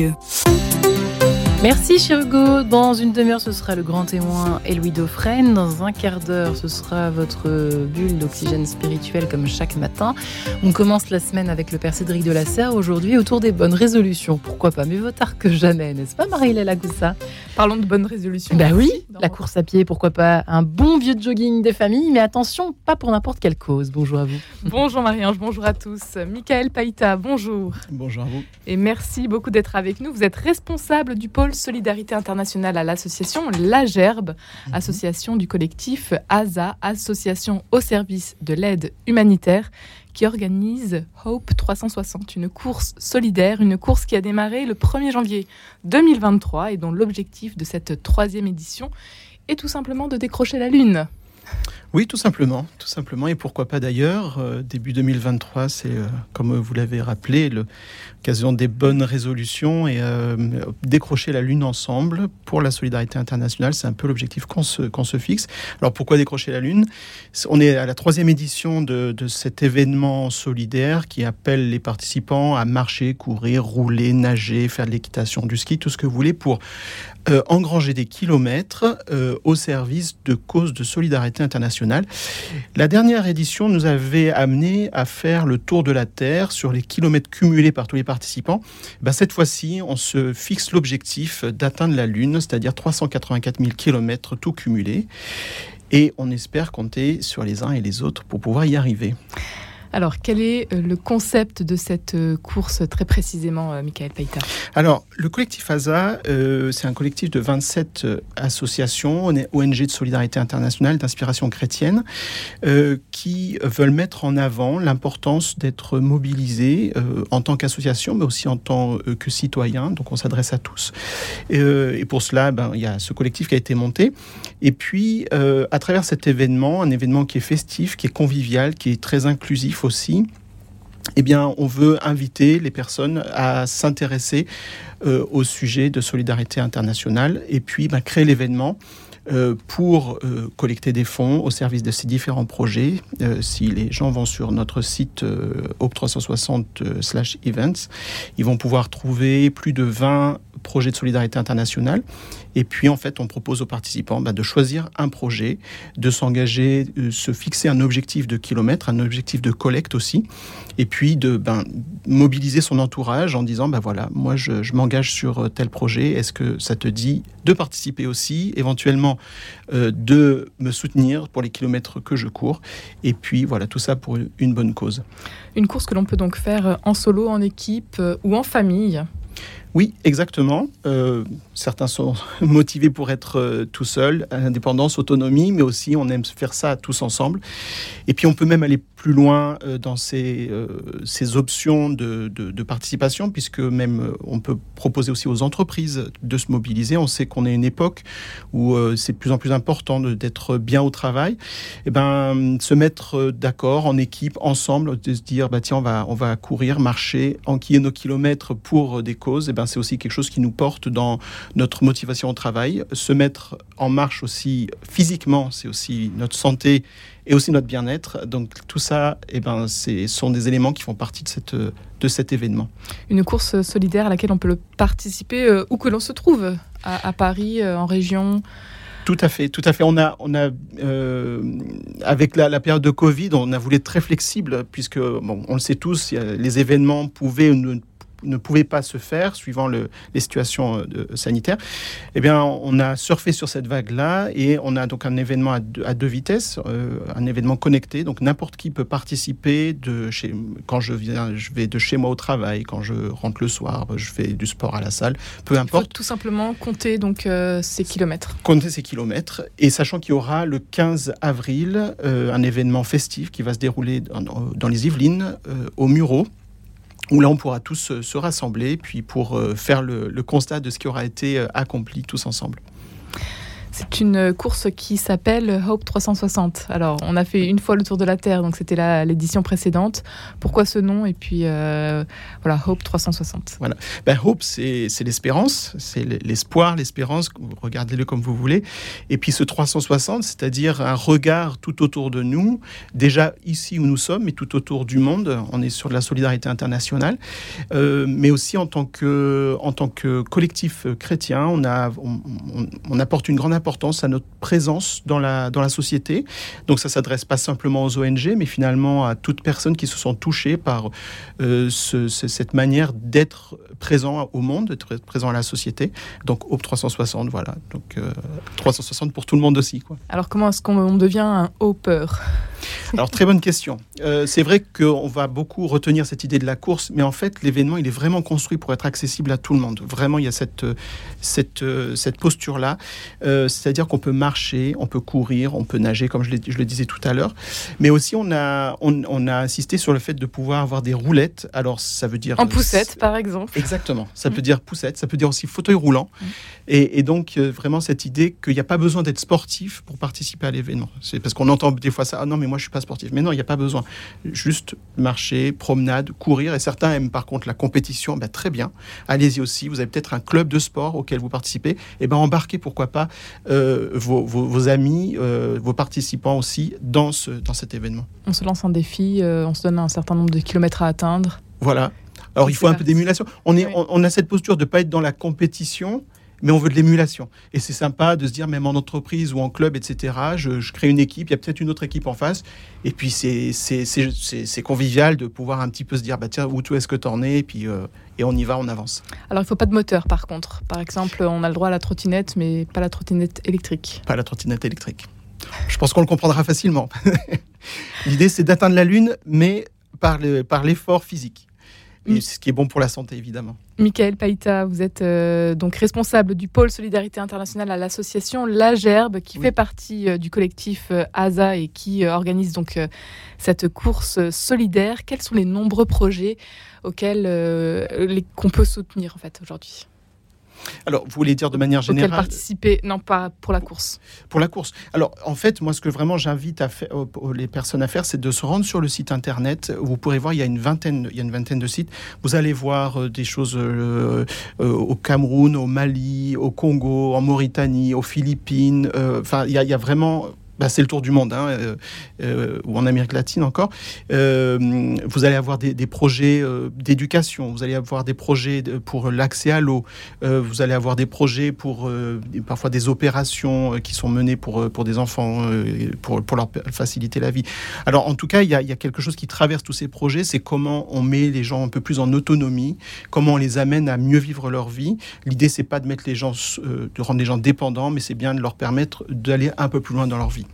you. Merci cher Hugo. Dans une demi-heure, ce sera le grand témoin et Louis Dauphren. Dans un quart d'heure, ce sera votre bulle d'oxygène spirituel comme chaque matin. On commence la semaine avec le père Cédric de la Serre aujourd'hui autour des bonnes résolutions. Pourquoi pas Mieux vaut tard que jamais, n'est-ce pas Marie-Léla Goussa Parlons de bonnes résolutions. Bah oui, la course à pied, pourquoi pas un bon vieux jogging des familles, mais attention, pas pour n'importe quelle cause. Bonjour à vous. Bonjour Marie-Ange, bonjour à tous. Michael Païta, bonjour. Bonjour à vous. Et merci beaucoup d'être avec nous. Vous êtes responsable du pôle Solidarité internationale à l'association La Gerbe, mhm. association du collectif ASA, association au service de l'aide humanitaire, qui organise Hope 360, une course solidaire, une course qui a démarré le 1er janvier 2023 et dont l'objectif de cette troisième édition est tout simplement de décrocher la Lune. Oui, tout simplement, tout simplement. Et pourquoi pas d'ailleurs, euh, début 2023, c'est, euh, comme vous l'avez rappelé, l'occasion des bonnes résolutions et euh, décrocher la Lune ensemble pour la solidarité internationale. C'est un peu l'objectif qu'on se, fixe. Alors pourquoi décrocher la Lune? On est à la troisième édition de, de, cet événement solidaire qui appelle les participants à marcher, courir, rouler, nager, faire de l'équitation, du ski, tout ce que vous voulez pour engranger des kilomètres au service de causes de solidarité internationale la dernière édition nous avait amené à faire le tour de la Terre sur les kilomètres cumulés par tous les participants. Ben, cette fois-ci, on se fixe l'objectif d'atteindre la Lune, c'est-à-dire 384 000 kilomètres tout cumulé. Et on espère compter sur les uns et les autres pour pouvoir y arriver. Alors, quel est euh, le concept de cette euh, course très précisément, euh, Michael Païta Alors, le collectif ASA, c'est un collectif de 27 associations, ONG de solidarité internationale, d'inspiration chrétienne, qui veulent mettre en avant l'importance d'être mobilisés en tant qu'association, mais aussi en tant que citoyen. Donc, on s'adresse à tous. Et, pour cela, ben, il y a ce collectif qui a été monté. Et puis, à travers cet événement, un événement qui est festif, qui est convivial, qui est très inclusif, aussi, eh bien, on veut inviter les personnes à s'intéresser euh, au sujet de solidarité internationale et puis bah, créer l'événement euh, pour euh, collecter des fonds au service de ces différents projets. si les gens vont sur notre site OP360/events, ils vont pouvoir trouver plus de 20 projets de solidarité internationale et puis, en fait, on propose aux participants bah, de choisir un projet, de s'engager, euh, se fixer un objectif de kilomètres, un objectif de collecte aussi, et puis de ben, mobiliser son entourage en disant, ben voilà, moi, je, m'engage sur euh, tel projet. Est-ce que ça te dit de participer aussi, éventuellement euh, de me soutenir pour les kilomètres que je cours, et puis voilà, tout ça pour une bonne cause. Une course que l'on peut donc faire en solo, en équipe ou en famille. Oui, exactement. Euh, certains sont motivés pour être euh, tout seul, indépendance, autonomie, mais aussi on aime faire ça tous ensemble. Et puis on peut même aller plus loin euh, dans ces, options de, participation, puisque même on peut proposer aussi aux entreprises de se mobiliser. On sait qu'on est une époque où c'est de plus en plus important d'être bien au travail. Et eh ben, se mettre d'accord en équipe, ensemble, de se dire bah tiens on va on va courir, marcher, enquiller nos kilomètres pour des causes. Eh ben c'est aussi quelque chose qui nous porte dans notre motivation au travail. Se mettre en marche aussi physiquement, c'est aussi notre santé et aussi notre bien-être. Donc tout ça, eh ben, ce sont des éléments qui font partie de, cette, de cet événement. Une course solidaire à laquelle on peut participer euh, où que l'on se trouve, à, Paris, euh, en région tout à fait, tout à fait. On a, on a euh, avec la, la, période de Covid, on a voulu être très flexible puisque, bon, on le sait tous, les événements pouvaient ne ne pouvait pas se faire suivant le, les situations euh, sanitaires, eh bien, on a surfé sur cette vague-là et on a donc un événement à deux, vitesses, euh, un événement connecté. Donc n'importe qui peut participer de chez, quand je viens, je vais de chez moi au travail, quand je rentre le soir, je fais du sport à la salle, peu importe. Faut tout simplement compter donc euh, ces kilomètres. Compter ces kilomètres et sachant qu'il y aura le 15 avril un événement festif qui va se dérouler dans, dans les Yvelines au Muro où là on pourra tous euh, se rassembler puis pour euh, faire le, constat de ce qui aura été euh, accompli tous ensemble. C'est une course qui s'appelle Hope 360. Alors, on a fait une fois le tour de la Terre, donc c'était l'édition précédente. Pourquoi ce nom? Et puis, euh, voilà, Hope 360. Voilà. Ben, Hope, c'est l'espérance, c'est l'espoir, l'espérance, regardez-le comme vous voulez. Et puis ce 360, c'est-à-dire un regard tout autour de nous, déjà ici où nous sommes, mais tout autour du monde. On est sur de la solidarité internationale, euh, mais aussi en tant que, collectif chrétien, on, on apporte une grande importance à notre présence dans la, dans la société. Donc ça s'adresse pas simplement aux ONG, mais finalement à toutes personnes qui se sont touchées par euh, cette manière d'être présent au monde, d'être présent à la société. Donc Hope 360, voilà. Donc 360 euh, pour tout le monde aussi. Alors comment est-ce qu'on devient un Hopper? Alors très bonne question. Euh, c'est vrai qu'on va beaucoup retenir cette idée de la course, mais en fait l'événement il est vraiment construit pour être accessible à tout le monde. Vraiment il y a cette, cette, cette posture-là. C'est-à-dire qu'on peut marcher, on peut courir, on peut nager, comme je, je le disais tout à l'heure. Mais aussi on a, on, on a insisté sur le fait de pouvoir avoir des roulettes. Alors ça veut dire... En poussette par exemple. Exactement. Ça peut mm. dire poussette, ça peut dire aussi fauteuil roulant. Mm. Et, donc, euh, vraiment, cette idée qu'il n'y a pas besoin d'être sportif pour participer à l'événement. C'est parce qu'on entend des fois ça, ah non, mais moi, je suis pas sportif. Mais non, il n'y a pas besoin. Juste marcher, promenade, courir. Et certains aiment par contre la compétition. Ben, très bien. Allez-y aussi. Vous avez peut-être un club de sport auquel vous participez. Et eh ben, embarquez, pourquoi pas, euh, vos, amis, euh, vos participants aussi dans, ce, dans cet événement. On se lance un défi, on se donne un certain nombre de kilomètres à atteindre. Voilà. Alors, il faut un peu d'émulation. On, est, on, a cette posture de ne pas être dans la compétition, mais on veut de l'émulation. Et c'est sympa de se dire, même en entreprise ou en club, etc., je, crée une équipe, il y a peut-être une autre équipe en face. Et puis, c'est convivial de pouvoir un petit peu se dire, bah, tiens, où est-ce que tu en es? Et, puis, euh, et on y va, on avance. Alors, il ne faut pas de moteur, par contre. Par exemple, on a le droit à la trottinette, mais pas la trottinette électrique. Pas la trottinette électrique. Je pense qu'on le comprendra facilement. L'idée, c'est d'atteindre la Lune, mais par l'effort physique ce qui est bon pour la santé, évidemment. Michael Païta, vous êtes euh, donc responsable du pôle Solidarité Internationale à l'association La Gerbe, qui fait partie euh, du collectif euh, ASA et qui organise donc cette course solidaire. Quels sont les nombreux projets auxquels qu'on peut soutenir en fait aujourd'hui? Alors, vous voulez dire de manière générale participer, non pas pour la course. Pour la course. Alors, en fait, moi, ce que vraiment j'invite les personnes à faire, c'est de se rendre sur le site internet. Vous pourrez voir, il y a une vingtaine, il y a une vingtaine de sites. Vous allez voir euh, des choses euh, euh, au Cameroun, au Mali, au Congo, en Mauritanie, aux Philippines. Enfin, il y, a vraiment bah, c'est le tour du monde, hein, euh, euh, ou en Amérique latine encore. Euh, vous allez avoir des, projets d'éducation, vous allez avoir des projets pour l'accès à l'eau, vous allez avoir des projets pour parfois des opérations qui sont menées pour, pour des enfants, pour, pour leur faciliter la vie. Alors en tout cas, il y a, il y a quelque chose qui traverse tous ces projets, c'est comment on met les gens un peu plus en autonomie, comment on les amène à mieux vivre leur vie. L'idée, c'est pas de mettre les gens, de rendre les gens dépendants, mais c'est bien de leur permettre d'aller un peu plus loin dans leur vie.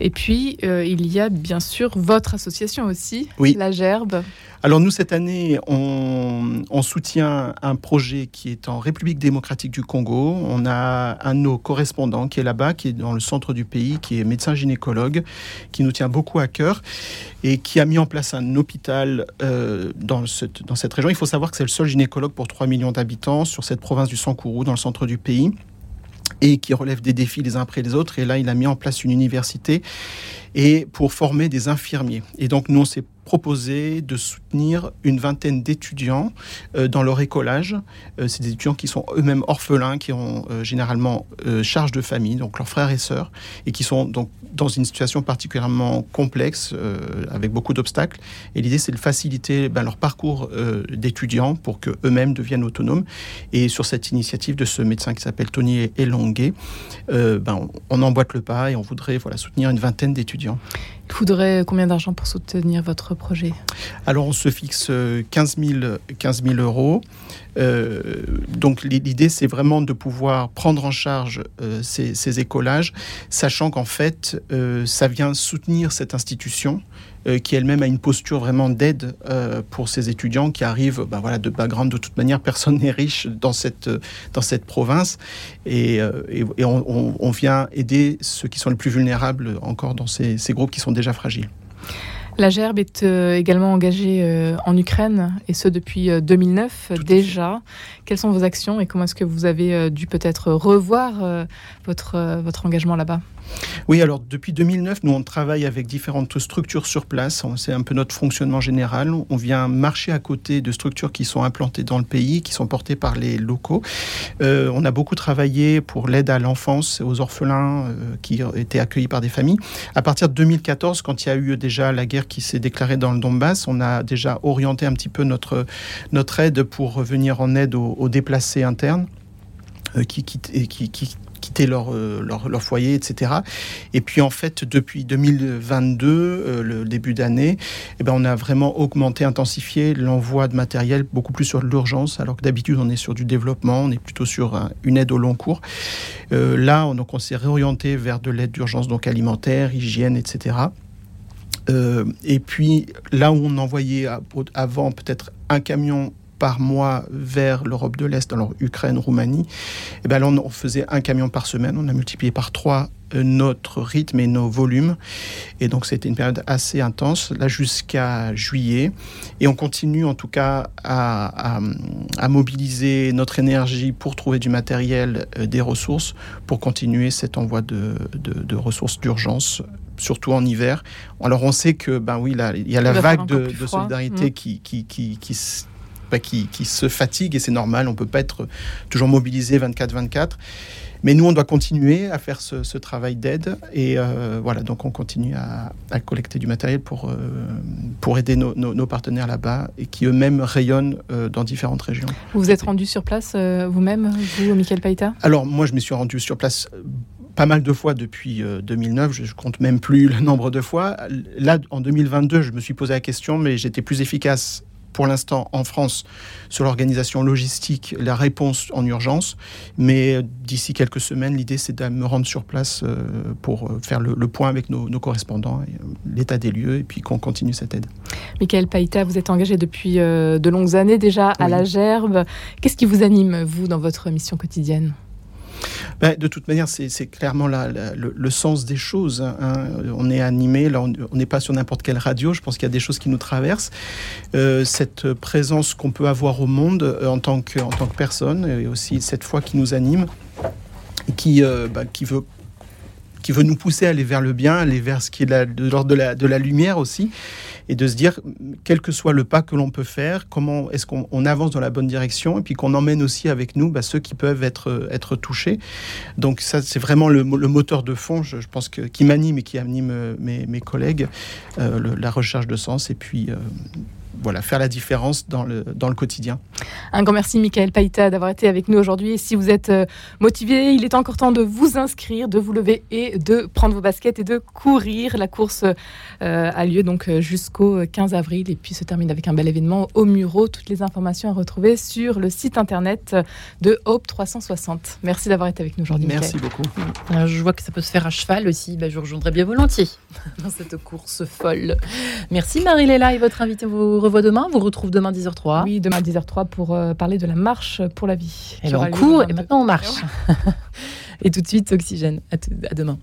Et puis, euh, il y a bien sûr votre association aussi, la Gerbe. Alors nous, cette année, on, soutient un projet qui est en République démocratique du Congo. On a un de nos correspondants qui est là-bas, qui est dans le centre du pays, qui est médecin gynécologue, qui nous tient beaucoup à cœur et qui a mis en place un hôpital euh, dans, cette, dans cette région. Il faut savoir que c'est le seul gynécologue pour 3 millions d'habitants sur cette province du Sankourou, dans le centre du pays et qui relève des défis les uns après les autres. Et là, il a mis en place une université et pour former des infirmiers. Et donc, nous, on s'est proposé de soutenir une vingtaine d'étudiants euh, dans leur écolage. Euh, c'est des étudiants qui sont eux-mêmes orphelins, qui ont euh, généralement charge de famille, donc leurs frères et sœurs, et qui sont donc dans une situation particulièrement complexe, avec beaucoup d'obstacles. Et l'idée, c'est de faciliter ben, leur parcours d'étudiants pour qu'eux-mêmes deviennent autonomes. Et sur cette initiative de ce médecin qui s'appelle Tony Elonguet, ben, on emboîte le pas et on voudrait soutenir une vingtaine d'étudiants. Il faudrait combien d'argent pour soutenir votre projet Alors on se fixe 15 000, 15 euros. Euh, donc l'idée c'est vraiment de pouvoir prendre en charge euh, ces, écolages, sachant qu'en fait euh, ça vient soutenir cette institution qui elle-même a une posture vraiment d'aide pour ces étudiants qui arrivent ben voilà, de background. De toute manière, personne n'est riche dans cette, dans cette province. Et, on, vient aider ceux qui sont les plus vulnérables encore dans ces groupes qui sont déjà fragiles. La Gerbe est euh, également engagée euh, en Ukraine, et ce depuis 2009 euh, déjà. Quelles sont vos actions et comment est-ce que vous avez dû peut-être revoir votre, votre engagement là-bas? Oui, alors depuis 2009, nous on travaille avec différentes structures sur place. C'est un peu notre fonctionnement général. On vient marcher à côté de structures qui sont implantées dans le pays, qui sont portées par les locaux. Euh, on a beaucoup travaillé pour l'aide à l'enfance, aux orphelins euh, qui étaient accueillis par des familles. À partir de 2014, quand il y a eu déjà la guerre qui s'est déclarée dans le Donbass, on a déjà orienté un petit peu notre, notre aide pour venir en aide aux, déplacés internes. Euh, qui, qui, qui, qui, quitter leur, euh, leur, leur, foyer, etc. Et puis en fait, depuis 2022, euh, le début d'année, eh ben, on a vraiment augmenté, intensifié l'envoi de matériel beaucoup plus sur l'urgence, alors que d'habitude on est sur du développement, on est plutôt sur une aide au long cours. Là, on s'est réorienté vers de l'aide d'urgence, donc alimentaire, hygiène, etc. et puis là où on envoyait avant peut-être un camion par mois vers l'Europe de l'Est, alors Ukraine, Roumanie, et eh ben là, on faisait un camion par semaine. On a multiplié par trois euh, notre rythme et nos volumes. Et donc, c'était une période assez intense, là jusqu'à juillet. Et on continue en tout cas à, mobiliser notre énergie pour trouver du matériel, euh, des ressources, pour continuer cet envoi de, ressources d'urgence surtout en hiver. Alors on sait que ben oui, là, il y a la vague de, solidarité mmh. qui, qui, qui, qui qui, se fatigue et c'est normal, on ne peut pas être toujours mobilisé 24-24. Mais nous, on doit continuer à faire ce, travail d'aide et euh, voilà, donc on continue à, collecter du matériel pour, euh, pour aider nos, partenaires là-bas et qui eux-mêmes rayonnent euh, dans différentes régions. Vous vous êtes rendu sur place vous-même, vous, Michael Païta Alors moi, je me suis rendu sur place pas mal de fois depuis 2009, je, je compte même plus le nombre de fois. Là, en 2022, je me suis posé la question, mais j'étais plus efficace pour l'instant en France sur l'organisation logistique, la réponse en urgence. Mais d'ici quelques semaines, l'idée c'est de me rendre sur place euh, pour euh, faire le, point avec nos, correspondants, euh, l'état des lieux et puis qu'on continue cette aide. Michael Païta, vous êtes engagé depuis de longues années déjà à la Gerbe. Qu'est-ce qui vous anime, vous, dans votre mission quotidienne? Ben, de toute manière, c'est clairement le, sens des choses. Hein. On est animé, on n'est pas sur n'importe quelle radio. Je pense qu'il y a des choses qui nous traversent. Euh, cette présence qu'on peut avoir au monde euh, en, tant que, tant que personne, et aussi cette foi qui nous anime, qui, euh, ben, qui veut qui veut nous pousser à aller vers le bien, aller vers ce qui est de l'ordre de la, de la lumière aussi et de se dire, quel que soit le pas que l'on peut faire, comment est-ce qu'on avance dans la bonne direction, et puis qu'on emmène aussi avec nous bah, ceux qui peuvent être, touchés. Donc ça, c'est vraiment le, moteur de fond, je, pense, qui m'anime et qui anime euh, mes, mes collègues, euh, la recherche de sens, et puis... Euh, voilà, faire la différence dans le, dans le quotidien. Un grand merci, Michael Païta, d'avoir été avec nous aujourd'hui. Et si vous êtes euh, motivé, il est encore temps de vous inscrire, de vous lever et de prendre vos baskets et de courir. La course euh, a lieu donc euh, jusqu'au 15 avril et puis se termine avec un bel événement au Muro. Toutes les informations à retrouver sur le site internet de Hope 360. Merci d'avoir été avec nous aujourd'hui. Merci beaucoup. Je vois que ça peut se faire à cheval aussi. Ben, je rejoindrai bien volontiers dans cette course folle. Merci Marie-Léla et votre invité vous revoit demain, vous retrouve demain 10h03. Oui, demain 10h03 pour euh, parler de la marche pour la vie. Et on court et maintenant on marche. et tout de suite, oxygène. à demain.